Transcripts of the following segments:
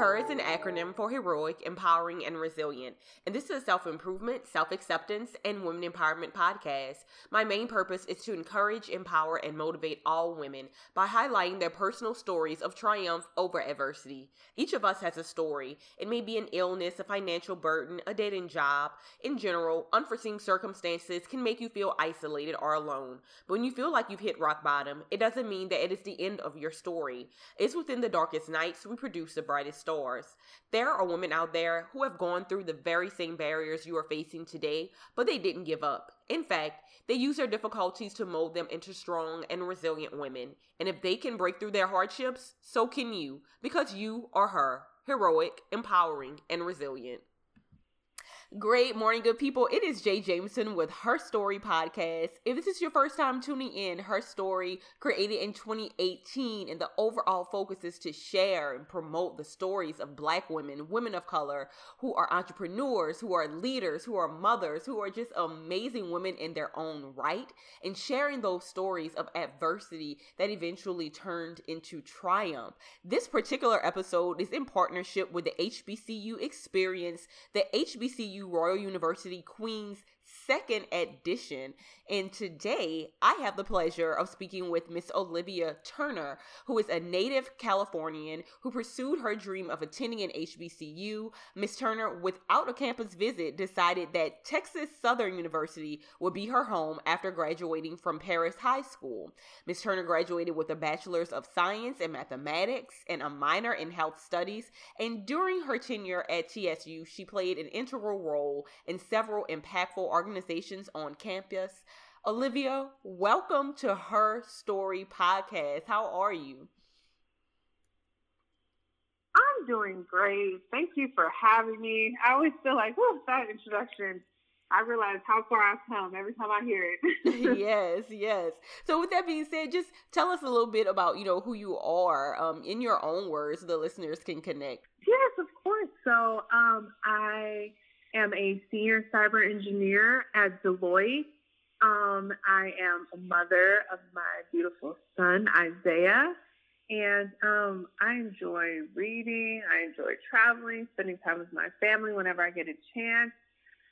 HER is an acronym for Heroic, Empowering, and Resilient, and this is a self improvement, self acceptance, and women empowerment podcast. My main purpose is to encourage, empower, and motivate all women by highlighting their personal stories of triumph over adversity. Each of us has a story. It may be an illness, a financial burden, a dead end job. In general, unforeseen circumstances can make you feel isolated or alone. But when you feel like you've hit rock bottom, it doesn't mean that it is the end of your story. It's within the darkest nights we produce the brightest stars. There are women out there who have gone through the very same barriers you are facing today, but they didn't give up. In fact, they use their difficulties to mold them into strong and resilient women. And if they can break through their hardships, so can you, because you are her, heroic, empowering, and resilient. Great morning, good people. It is Jay Jameson with Her Story Podcast. If this is your first time tuning in, Her Story, created in 2018, and the overall focus is to share and promote the stories of Black women, women of color, who are entrepreneurs, who are leaders, who are mothers, who are just amazing women in their own right, and sharing those stories of adversity that eventually turned into triumph. This particular episode is in partnership with the HBCU Experience, the HBCU Royal University Queens second edition. And today I have the pleasure of speaking with Miss Olivia Turner, who is a native Californian who pursued her dream of attending an HBCU. Miss Turner, without a campus visit, decided that Texas Southern University would be her home after graduating from Paris High School. Miss Turner graduated with a bachelor's of science in mathematics and a minor in health studies. And during her tenure at TSU, she played an integral role in several impactful organizations on campus. Olivia, welcome to Her Story Podcast. How are you? I'm doing great. Thank you for having me. I always feel like, whoa, that introduction. I realize how far I've come every time I hear it. yes, yes. So with that being said, just tell us a little bit about, you know, who you are um, in your own words the listeners can connect. Yes, of course. So um, I am a senior cyber engineer at Deloitte. Um, I am a mother of my beautiful son, Isaiah. And um, I enjoy reading. I enjoy traveling, spending time with my family whenever I get a chance.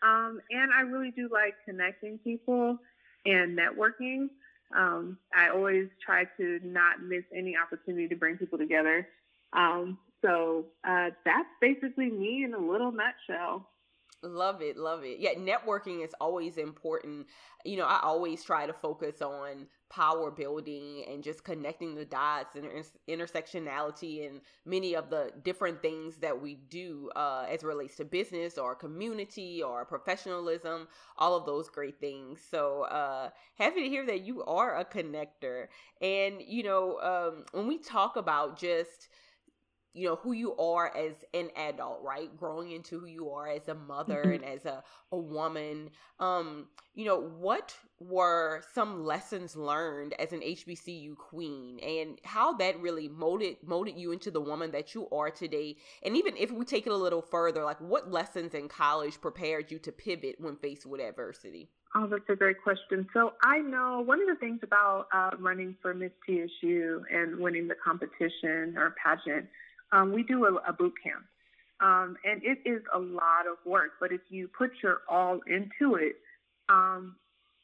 Um, and I really do like connecting people and networking. Um, I always try to not miss any opportunity to bring people together. Um, so uh, that's basically me in a little nutshell. Love it, love it. Yeah, networking is always important. You know, I always try to focus on power building and just connecting the dots and intersectionality and many of the different things that we do uh, as relates to business or community or professionalism, all of those great things. So uh, happy to hear that you are a connector. And, you know, um, when we talk about just, you know who you are as an adult right? Growing into who you are as a mother mm-hmm. and as a, a woman. Um you know what were some lessons learned as an hbcu queen? And how that really molded molded you into the woman that you are today? And even if we take it a little further like what lessons in college prepared you to pivot when faced with adversity? Oh, that's a great question. So I know one of the things about uh, running for Miss TSU and winning the competition or pageant um, we do a, a boot camp. Um, and it is a lot of work, but if you put your all into it, um,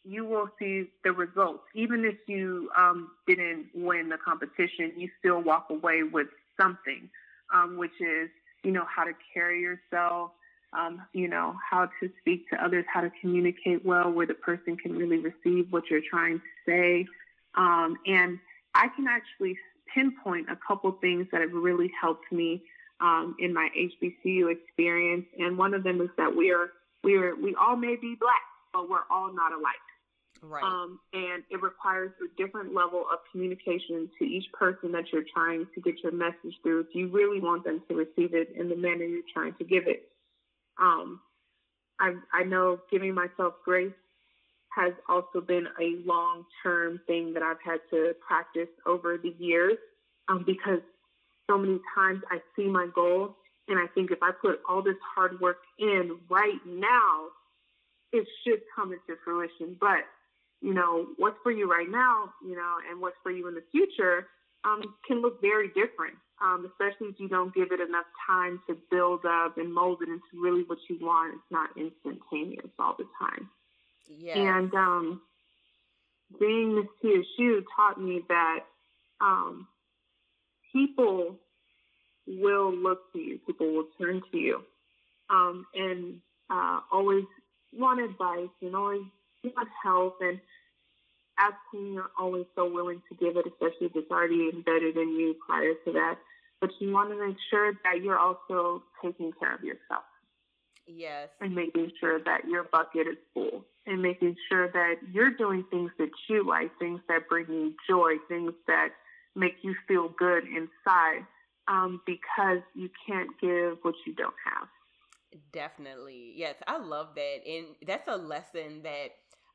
you will see the results. Even if you um, didn't win the competition, you still walk away with something, um, which is, you know, how to carry yourself, um, you know, how to speak to others, how to communicate well where the person can really receive what you're trying to say. And I can actually pinpoint a couple things that have really helped me um, in my HBCU experience. And one of them is that we are we are we all may be black, but we're all not alike. Right. Um, and it requires a different level of communication to each person that you're trying to get your message through. If you really want them to receive it in the manner you're trying to give it. Um, I, I know giving myself grace has also been a long term thing that I've had to practice over the years um, because so many times I see my goal and I think if I put all this hard work in right now, it should come into fruition. But, you know, what's for you right now, you know, and what's for you in the future um, can look very different, um, especially if you don't give it enough time to build up and mold it into really what you want. It's not instantaneous all the time. Yeah. And um, being Miss TSU taught me that um, people will look to you, people will turn to you, um, and uh, always want advice and always want help. And as queen, you're always so willing to give it, especially if it's already embedded in you prior to that. But you want to make sure that you're also taking care of yourself. Yes. And making sure that your bucket is full and making sure that you're doing things that you like, things that bring you joy, things that make you feel good inside um, because you can't give what you don't have. Definitely. Yes, I love that. And that's a lesson that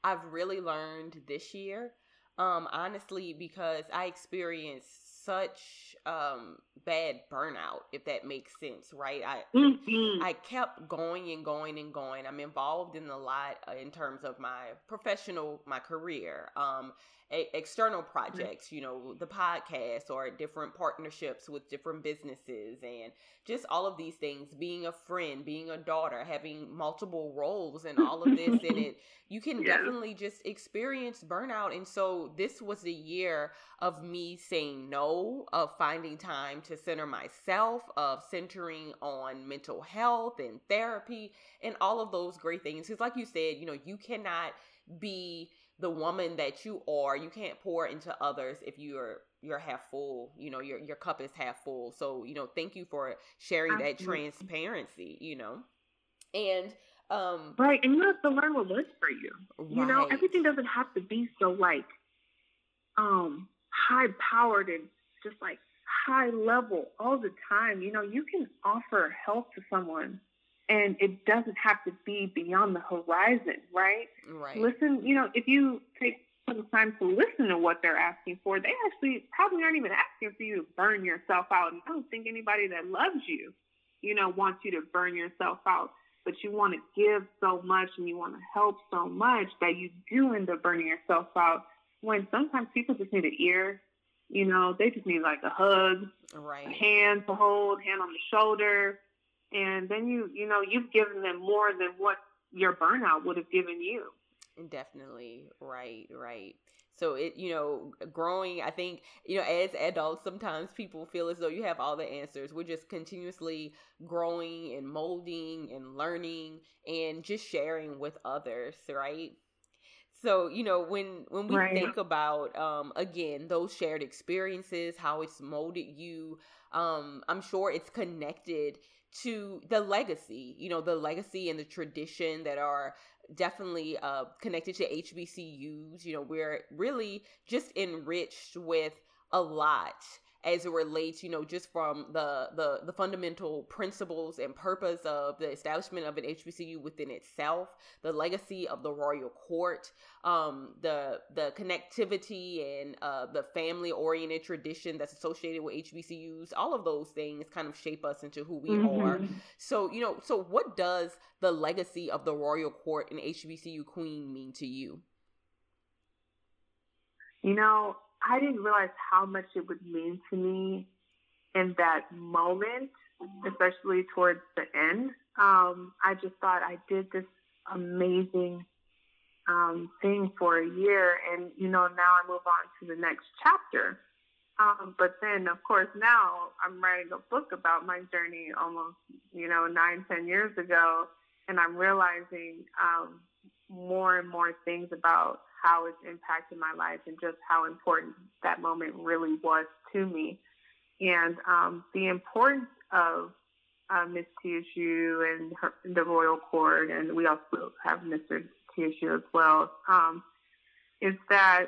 I've really learned this year. Um, honestly, because I experienced such um bad burnout, if that makes sense, right? I mm-hmm. I kept going and going and going. I'm involved in a lot uh, in terms of my professional, my career. Um, a- external mm-hmm. projects, you know, the podcast or different partnerships with different businesses and just all of these things, being a friend, being a daughter, having multiple roles and all of this in it, you can yes. definitely just experience burnout. And so this was a year of me saying no, of finding time to center myself, of centering on mental health and therapy and all of those great things. Because like you said, you know, you cannot be the woman that you are you can't pour into others if you're you're half full you know your your cup is half full so you know thank you for sharing Absolutely. that transparency you know and um right and you have to learn what works for you right. you know everything doesn't have to be so like um high powered and just like high level all the time you know you can offer help to someone and it doesn't have to be beyond the horizon, right? Right. Listen, you know, if you take some time to listen to what they're asking for, they actually probably aren't even asking for you to burn yourself out. And I don't think anybody that loves you, you know, wants you to burn yourself out. But you want to give so much and you want to help so much that you do end up burning yourself out. When sometimes people just need an ear, you know, they just need like a hug, right. a hand to hold, hand on the shoulder, and then you you know you've given them more than what your burnout would have given you. Definitely. Right right. So it you know growing i think you know as adults sometimes people feel as though you have all the answers. We're just continuously growing and molding and learning and just sharing with others right? So you know when when we right. think about um again those shared experiences how it's molded you um i'm sure it's connected to the legacy, you know, the legacy and the tradition that are definitely uh, connected to HBCUs. You know, we're really just enriched with a lot as it relates, you know, just from the the the fundamental principles and purpose of the establishment of an HBCU within itself, the legacy of the royal court, um, the the connectivity and uh, the family oriented tradition that's associated with HBCUs, all of those things kind of shape us into who we mm-hmm. are. So, you know, so what does the legacy of the royal court and HBCU queen mean to you? You know, I didn't realize how much it would mean to me in that moment, especially towards the end. Um, I just thought I did this amazing um, thing for a year, and you know now I move on to the next chapter. Um, but then, of course, now I'm writing a book about my journey almost, you know, nine, ten years ago, and I'm realizing um, more and more things about how it's impacted my life and just how important that moment really was to me. And um, the importance of uh, Miss TSU and her, the Royal Court, and we also have Mr. TSU as well, um, is that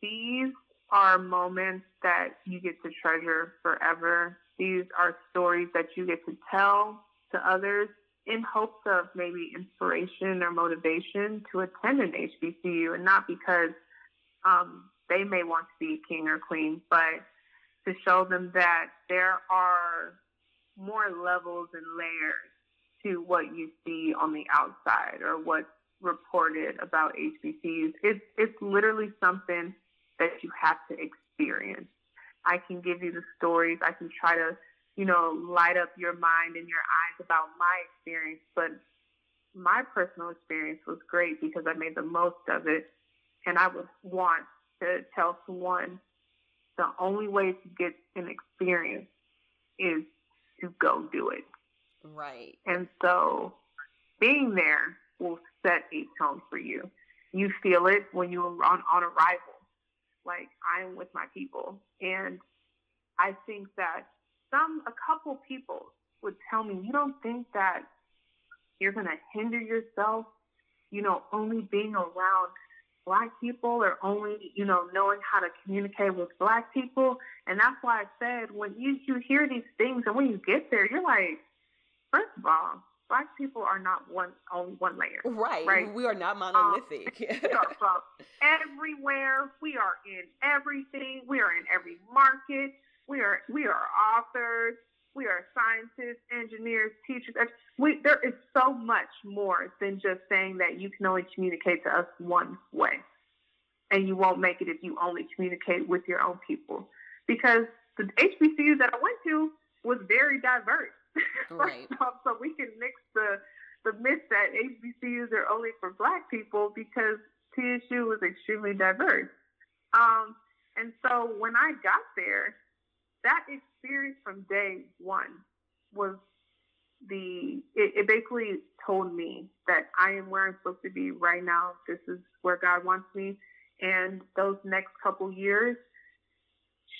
these are moments that you get to treasure forever. These are stories that you get to tell to others in hopes of maybe inspiration or motivation to attend an HBCU, and not because um, they may want to be king or queen, but to show them that there are more levels and layers to what you see on the outside or what's reported about HBCUs. It's it's literally something that you have to experience. I can give you the stories. I can try to, you know, light up your mind and your eyes about my experience. But my personal experience was great because I made the most of it. And I would want to tell someone the only way to get an experience is to go do it. Right. And so being there will set a tone for you. You feel it when you're on, on arrival. Like I'm with my people. And I think that some, a couple people would tell me, you don't think that you're going to hinder yourself, you know, only being around black people or only, you know, knowing how to communicate with black people. And that's why I said when you, you hear these things and when you get there, you're like, first of all, black people are not one on one layer. Right. Right. We are not monolithic. Um, we are from everywhere. We are in everything. We are in every market. We are we are authors. We are scientists, engineers, teachers. We, there is so much more than just saying that you can only communicate to us one way. And you won't make it if you only communicate with your own people. Because the HBCU that I went to was very diverse. Right. so we can mix the the myth that HBCUs are only for black people because TSU was extremely diverse. Um, and so when I got there, that experience from day one was the it, it, basically told me that I am where I'm supposed to be right now. This is where God wants me, and those next couple years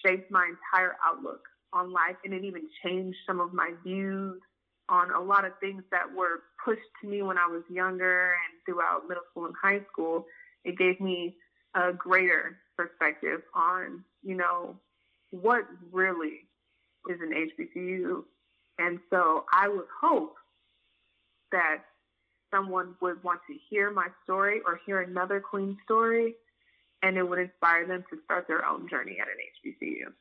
shaped my entire outlook on life, and it even changed some of my views on a lot of things that were pushed to me when I was younger and throughout middle school and high school. It gave me a greater perspective on, you know, what really is an HBCU. And so I would hope that someone would want to hear my story or hear another Queen story, and it would inspire them to start their own journey at an HBCU.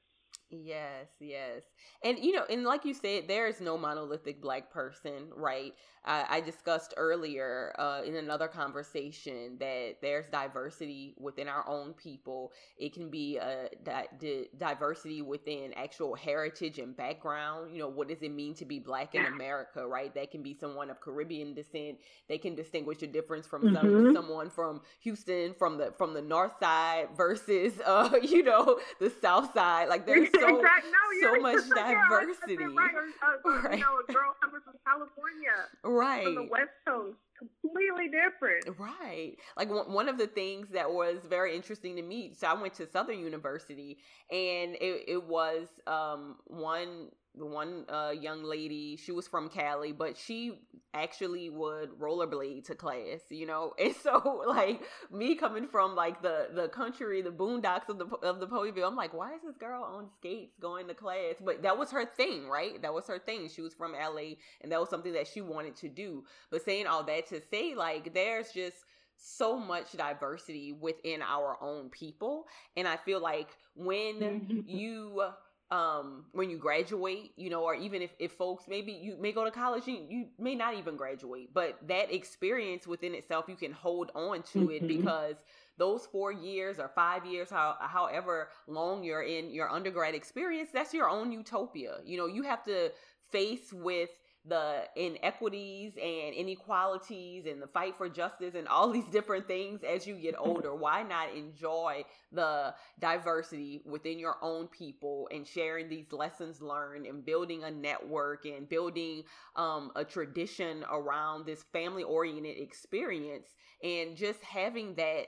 Yes, yes. And you know, and like you said, there is no monolithic black person, right? Uh, I discussed earlier uh, in another conversation that there's diversity within our own people. It can be a di- di- diversity within actual heritage and background. You know, what does it mean to be black in America, right? That can be someone of Caribbean descent. They can distinguish a difference from mm-hmm. some, someone from Houston, from the from the north side versus, uh, you know, the south side. Like there's so exactly. no, so much diversity. Right. Uh, right. You know, a girl coming from California, right, from the West Coast, completely different. Right. Like one of the things that was very interesting to me. So I went to Southern University, and it, it was um, one one uh, young lady, she was from Cali, but she actually would rollerblade to class, you know. And so, like me coming from like the the country, the boondocks of the of the Ponyville, I'm like, why is this girl on skates going to class? But that was her thing, right? That was her thing. She was from LA, and that was something that she wanted to do. But saying all that to say, like, there's just so much diversity within our own people, and I feel like when you um when you graduate you know or even if, if folks maybe you may go to college you, you may not even graduate but that experience within itself you can hold on to mm-hmm. it because those four years or five years how, however long you're in your undergrad experience that's your own utopia you know you have to face with the inequities and inequalities and the fight for justice and all these different things as you get older. Why not enjoy the diversity within your own people and sharing these lessons learned and building a network and building um, a tradition around this family oriented experience and just having that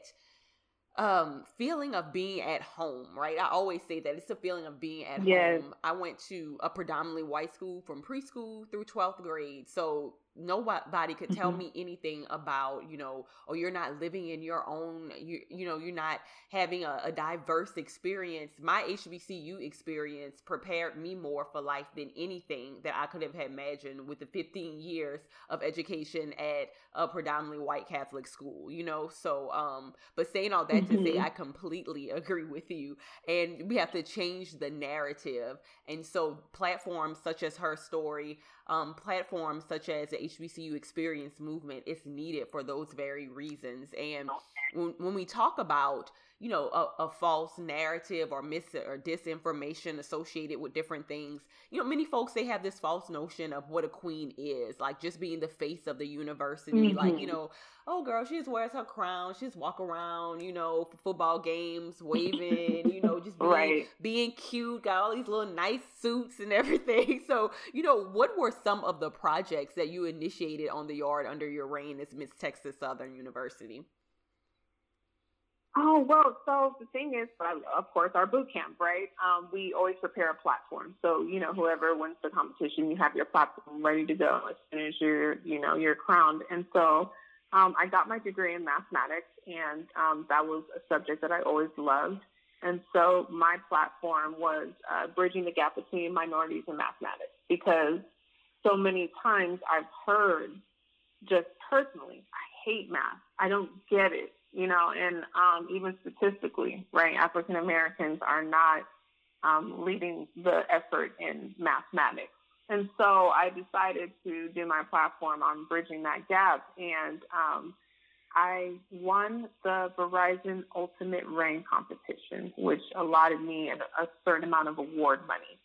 um feeling of being at home right? I always say that it's a feeling of being at yes. home. I went to a predominantly white school from preschool through 12th grade. So nobody could tell mm-hmm. me anything about you know or oh, you're not living in your own you you know you're not having a, a, diverse experience my hbcu experience prepared me more for life than anything that i could have imagined with the 15 years of education at a predominantly white catholic school you know so um but saying all that mm-hmm. to say mm-hmm. i completely agree with you and we have to change the narrative and so platforms such as her story um, platforms such as the HBCU Experience Movement is needed for those very reasons. And when, when we talk about you know a, a, false narrative or mis or disinformation associated with different things you know many folks they have this false notion of what a queen is like just being the face of the university mm-hmm. like you mm-hmm. know oh girl she just wears her crown she just walk around you know football games waving you know just being, right. being cute got all these little nice suits and everything so you know what were some of the projects that you initiated on the yard under your reign as miss texas southern university Oh, well, so the thing is, of course, our boot camp, right? Um, we always prepare a platform. So, you know, whoever wins the competition, you have your platform ready to go as soon as you're, you know, you're crowned. And so um, I got my degree in mathematics, and um, that was a subject that I always loved. And so my platform was uh, bridging the gap between minorities and mathematics because so many times I've heard just personally, I hate math. I don't get it you know, and um, even statistically, right, African Americans are not um, leading the effort in mathematics. And so I decided to do my platform on bridging that gap. And um, I won the Verizon Ultimate Reign competition, which allotted me a certain amount of award money.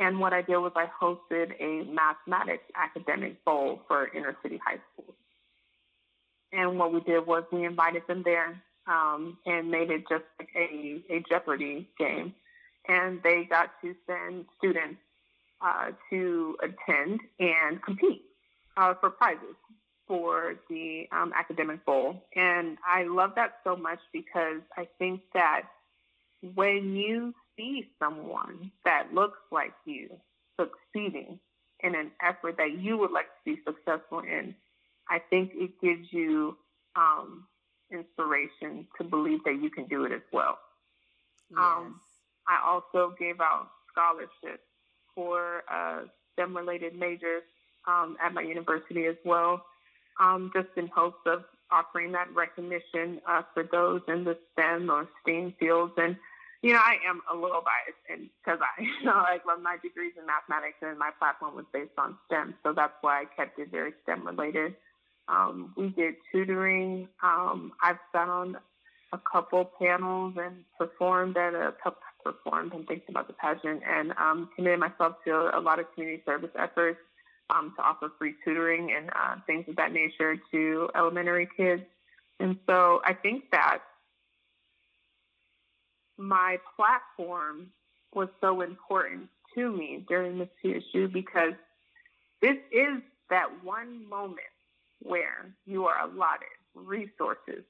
And what I did was I hosted a mathematics academic bowl for inner city high schools. And what we did was we invited them there um, and made it just a, a Jeopardy game. And they got to send students uh, to attend and compete uh, for prizes for the um, academic bowl. And I love that so much because I think that when you see someone that looks like you succeeding in an effort that you would like to be successful in, I think it gives you um, inspiration to believe that you can do it as well. Yes. Um, I also gave out scholarships for uh, STEM related majors um, at my university as well, um, just in hopes of offering that recognition uh, for those in the STEM or STEAM fields. And, you know, I am a little biased because I, you know, like my degrees in mathematics and my platform was based on STEM. So that's why I kept it very STEM related. Um, we did tutoring. Um, I've sat on a couple panels and performed at a couple performed and thinking about the pageant and um, committed myself to a lot of community service efforts um, to offer free tutoring and uh, things of that nature to elementary kids. And so I think that my platform was so important to me during the TSU because this is that one moment where you are allotted resources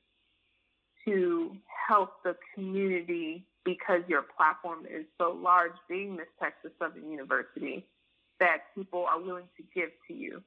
to help the community because your platform is so large, being Miss Texas Southern University, that people are willing to give to you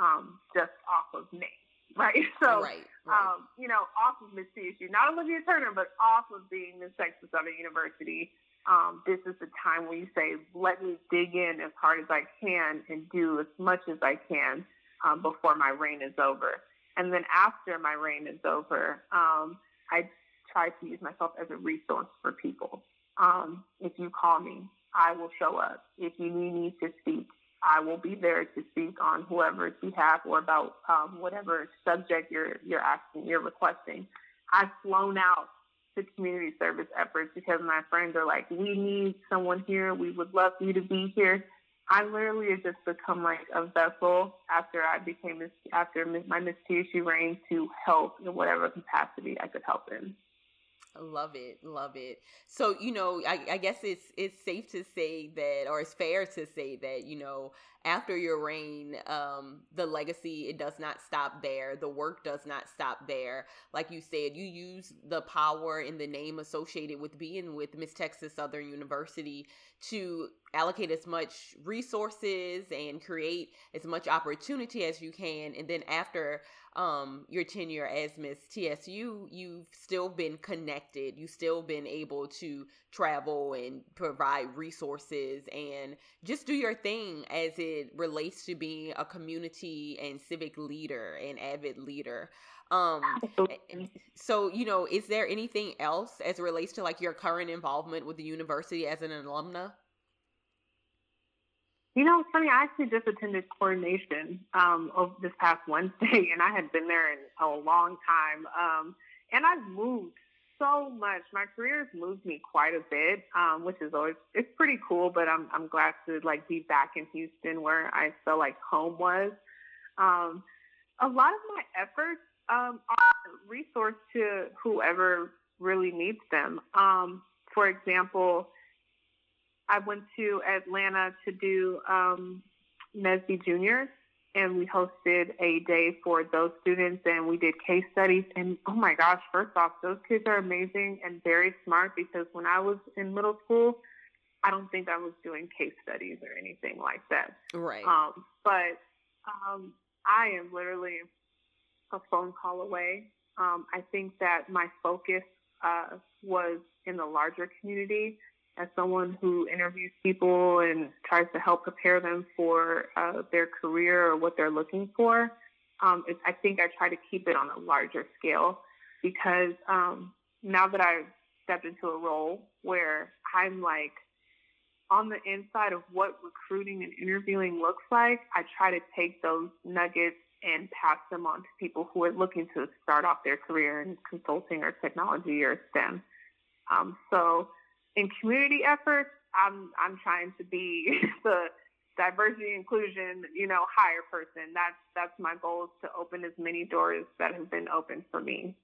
um, just off of name, right? So, right, right. Um, you know, off of Miss TSU, not Olivia Turner, but off of being Miss Texas Southern University, um, this is the time where you say, let me dig in as hard as I can and do as much as I can um, before my reign is over. And then after my reign is over, um, I try to use myself as a resource for people. Um, if you call me, I will show up. If you need me to speak, I will be there to speak on whoever's behalf or about um, whatever subject you're you're asking, you're requesting. I've flown out to community service efforts because my friends are like, "We need someone here. We would love you to be here." I literally had just become like a vessel after I became after my Miss TSU reign to help in whatever capacity I could help in. Love it, love it. So you know, I, I, guess it's it's safe to say that, or it's fair to say that you know, after your reign, um, the legacy it does not stop there. The work does not stop there. Like you said, you use the power and the name associated with being with Miss Texas Southern University to allocate as much resources and create as much opportunity as you can, and then after um your tenure as Miss TSU, you've still been connected. You've still been able to travel and provide resources and just do your thing as it relates to being a community and civic leader and avid leader. Um so you know, is there anything else as it relates to like your current involvement with the university as an alumna? You know, it's funny. I actually just attended coronation um, of this past Wednesday, and I had been there in a long time. Um, and I've moved so much. My career has moved me quite a bit, um, which is always it's pretty cool. But I'm I'm glad to like be back in Houston where I felt like home was. Um, a lot of my efforts um, are resourced to whoever really needs them. Um, for example, I went to Atlanta to do um, NSBE Juniors, and we hosted a day for those students, and we did case studies. And oh my gosh, first off, those kids are amazing and very smart because when I was in middle school, I don't think I was doing case studies or anything like that. Right. Um, but um, I am literally a phone call away. Um, I think that my focus uh, was in the larger community as someone who interviews people and tries to help prepare them for uh, their career or what they're looking for. Um, I think I try to keep it on a larger scale because um, now that I've stepped into a role where I'm like on the inside of what recruiting and interviewing looks like, I try to take those nuggets and pass them on to people who are looking to start off their career in consulting or technology or STEM. Um, so in community efforts, I'm I'm trying to be the diversity inclusion, you know, hire person. That's that's my goal is to open as many doors that have been opened for me.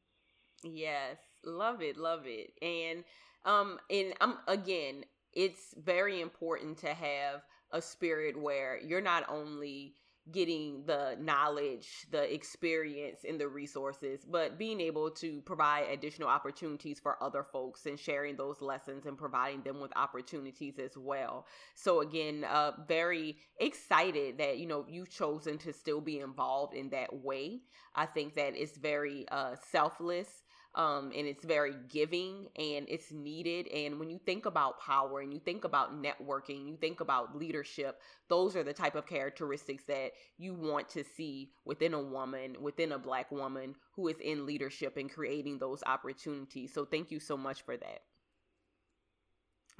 Yes, love it, love it. And um and um again, it's very important to have a spirit where you're not only getting the knowledge, the experience, and the resources, but being able to provide additional opportunities for other folks and sharing those lessons and providing them with opportunities as well. So again, uh, very excited that you know you've chosen to still be involved in that way. I think that it's very uh, selfless um, and it's very giving and it's needed. And when you think about power and you think about networking, you think about leadership, those are the type of characteristics that you want to see within a woman, within a black woman who is in leadership and creating those opportunities. So thank you so much for that.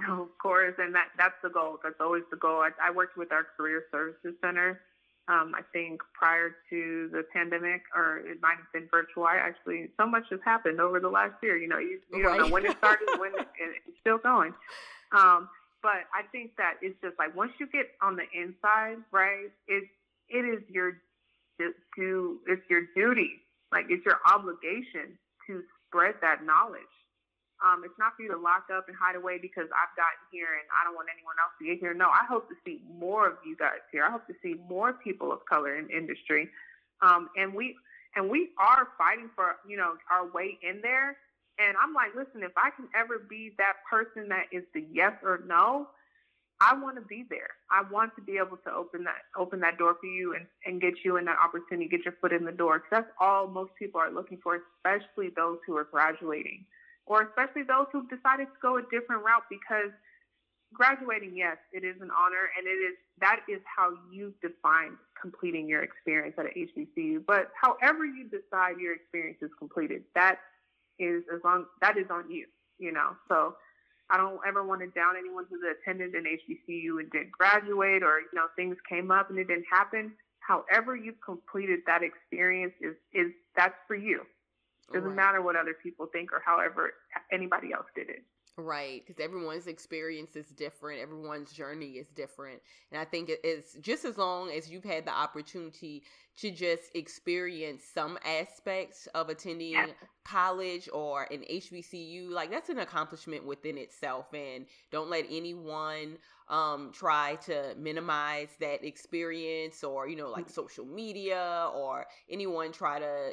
Of course, and that that's the goal. That's always the goal. I, I worked with our career services center um, I think prior to the pandemic, or it might have been virtual. I actually, so much has happened over the last year. You know, you, you right. don't know when it started, when it, it's still going. Um, but I think that it's just like once you get on the inside, right? It it is your to it's your duty, like it's your obligation to spread that knowledge um, it's not for you to lock up and hide away because I've gotten here and I don't want anyone else to get here. No, I hope to see more of you guys here. I hope to see more people of color in industry. Um, and we and we are fighting for you know our way in there. And I'm like, listen, if I can ever be that person that is the yes or no, I want to be there. I want to be able to open that open that door for you and, and get you in that opportunity, get your foot in the door. Because that's all most people are looking for, especially those who are graduating or especially those who've decided to go a different route because graduating, yes, it is an honor and it is that is how you define completing your experience at HBCU. But however you decide your experience is completed, that is as long that is on you, you know. So I don't ever want to down anyone who's attended an HBCU and didn't graduate or, you know, things came up and it didn't happen. However you've completed that experience is is that's for you. Doesn't right. matter what other people think or however anybody else did it. Right, because everyone's experience is different, everyone's journey is different. And I think it's just as long as you've had the opportunity to just experience some aspects of attending yes. college or an HBCU, like that's an accomplishment within itself. And don't let anyone um, try to minimize that experience or, you know, like mm-hmm. social media or anyone try to,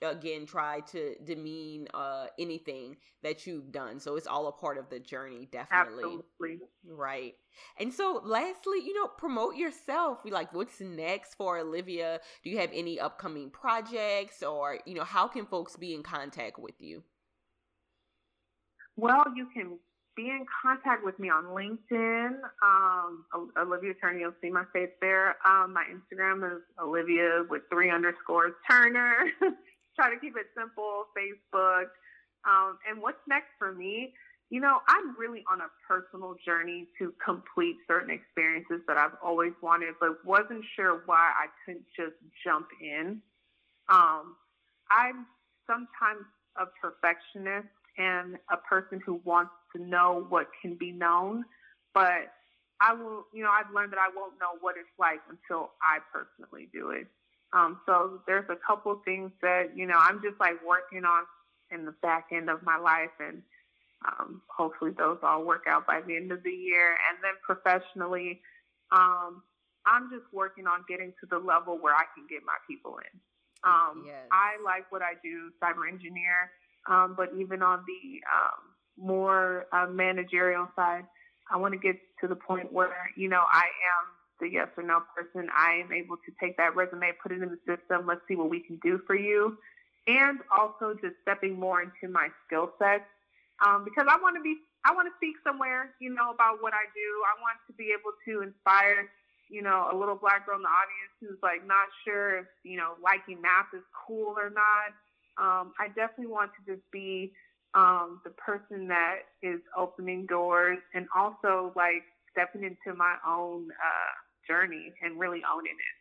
to again, try to demean uh, anything that you've done. So it's all a part of the journey, definitely. Absolutely. Right. And so, lastly, you know, promote yourself. We like, what's next for Olivia? Do you have any upcoming projects, or you know, how can folks be in contact with you? Well, you can be in contact with me on LinkedIn. Um, Olivia Turner, you'll see my face there. Um, my Instagram is Olivia with three underscores Turner. Try to keep it simple. Facebook. Um, and what's next for me? You know, I'm really on a personal journey to complete certain experiences that I've always wanted, but wasn't sure why I couldn't just jump in. Um, I'm sometimes a perfectionist and a person who wants to know what can be known, but I will, you know, I've learned that I won't know what it's like until I personally do it. Um, so there's a couple things that, you know, I'm just like working on in the back end of my life and um, hopefully those all work out by the end of the year. And then professionally, um, I'm just working on getting to the level where I can get my people in. Um, yes. I like what I do, cyber engineer, um, but even on the um, more uh, managerial side, I want to get to the point where, you know, I am the yes or no person. I am able to take that resume, put it in the system. Let's see what we can do for you. And also just stepping more into my skill sets um, because I want to be, I want to speak somewhere, you know, about what I do. I want to be able to inspire, you know, a little black girl in the audience who's like not sure if, you know, liking math is cool or not. Um, I definitely want to just be um, the person that is opening doors and also like stepping into my own uh, journey and really owning it.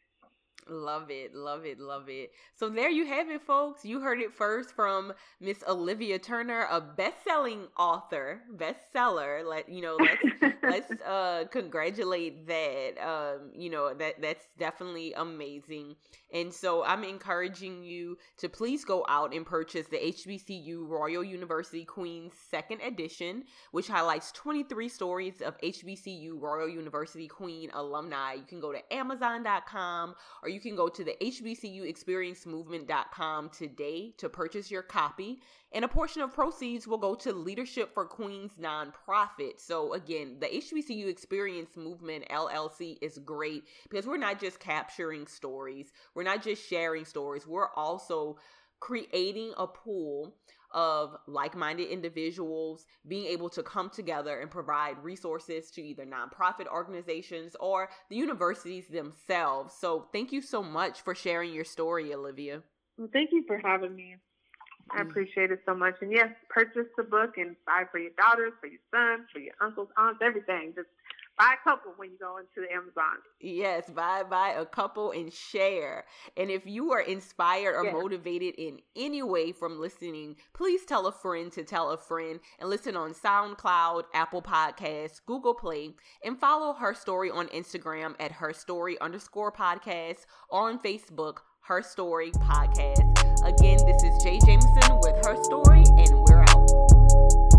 Love it, love it, love it. So there you have it, folks. You heard it first from Miss Olivia Turner, a best-selling author, bestseller. Let you know, let's let's uh congratulate that. Um, you know, that that's definitely amazing. And so I'm encouraging you to please go out and purchase the HBCU Royal University Queens second edition, which highlights 23 stories of HBCU Royal University Queen alumni. You can go to Amazon.com or you can go to the HBCUExperienceMovement.com today to purchase your copy. And a portion of proceeds will go to Leadership for Queens nonprofit. So, again, the HBCU Experience Movement LLC is great because we're not just capturing stories, we're not just sharing stories, we're also creating a pool of like minded individuals being able to come together and provide resources to either nonprofit organizations or the universities themselves. So, thank you so much for sharing your story, Olivia. Well, thank you for having me. I mm. appreciate it so much. And yes, purchase the book and buy for your daughters, for your sons, for your uncles, aunts, everything. Just buy a couple when you go into the Amazon. Yes, buy buy a couple and share. And if you are inspired or motivated in any way from listening, please tell a friend to tell a friend and listen on SoundCloud, Apple Podcasts, Google Play, and follow her story on Instagram at her story underscore podcast or on Facebook, her story podcast. Again, this is Jay Jameson with her story, and we're out.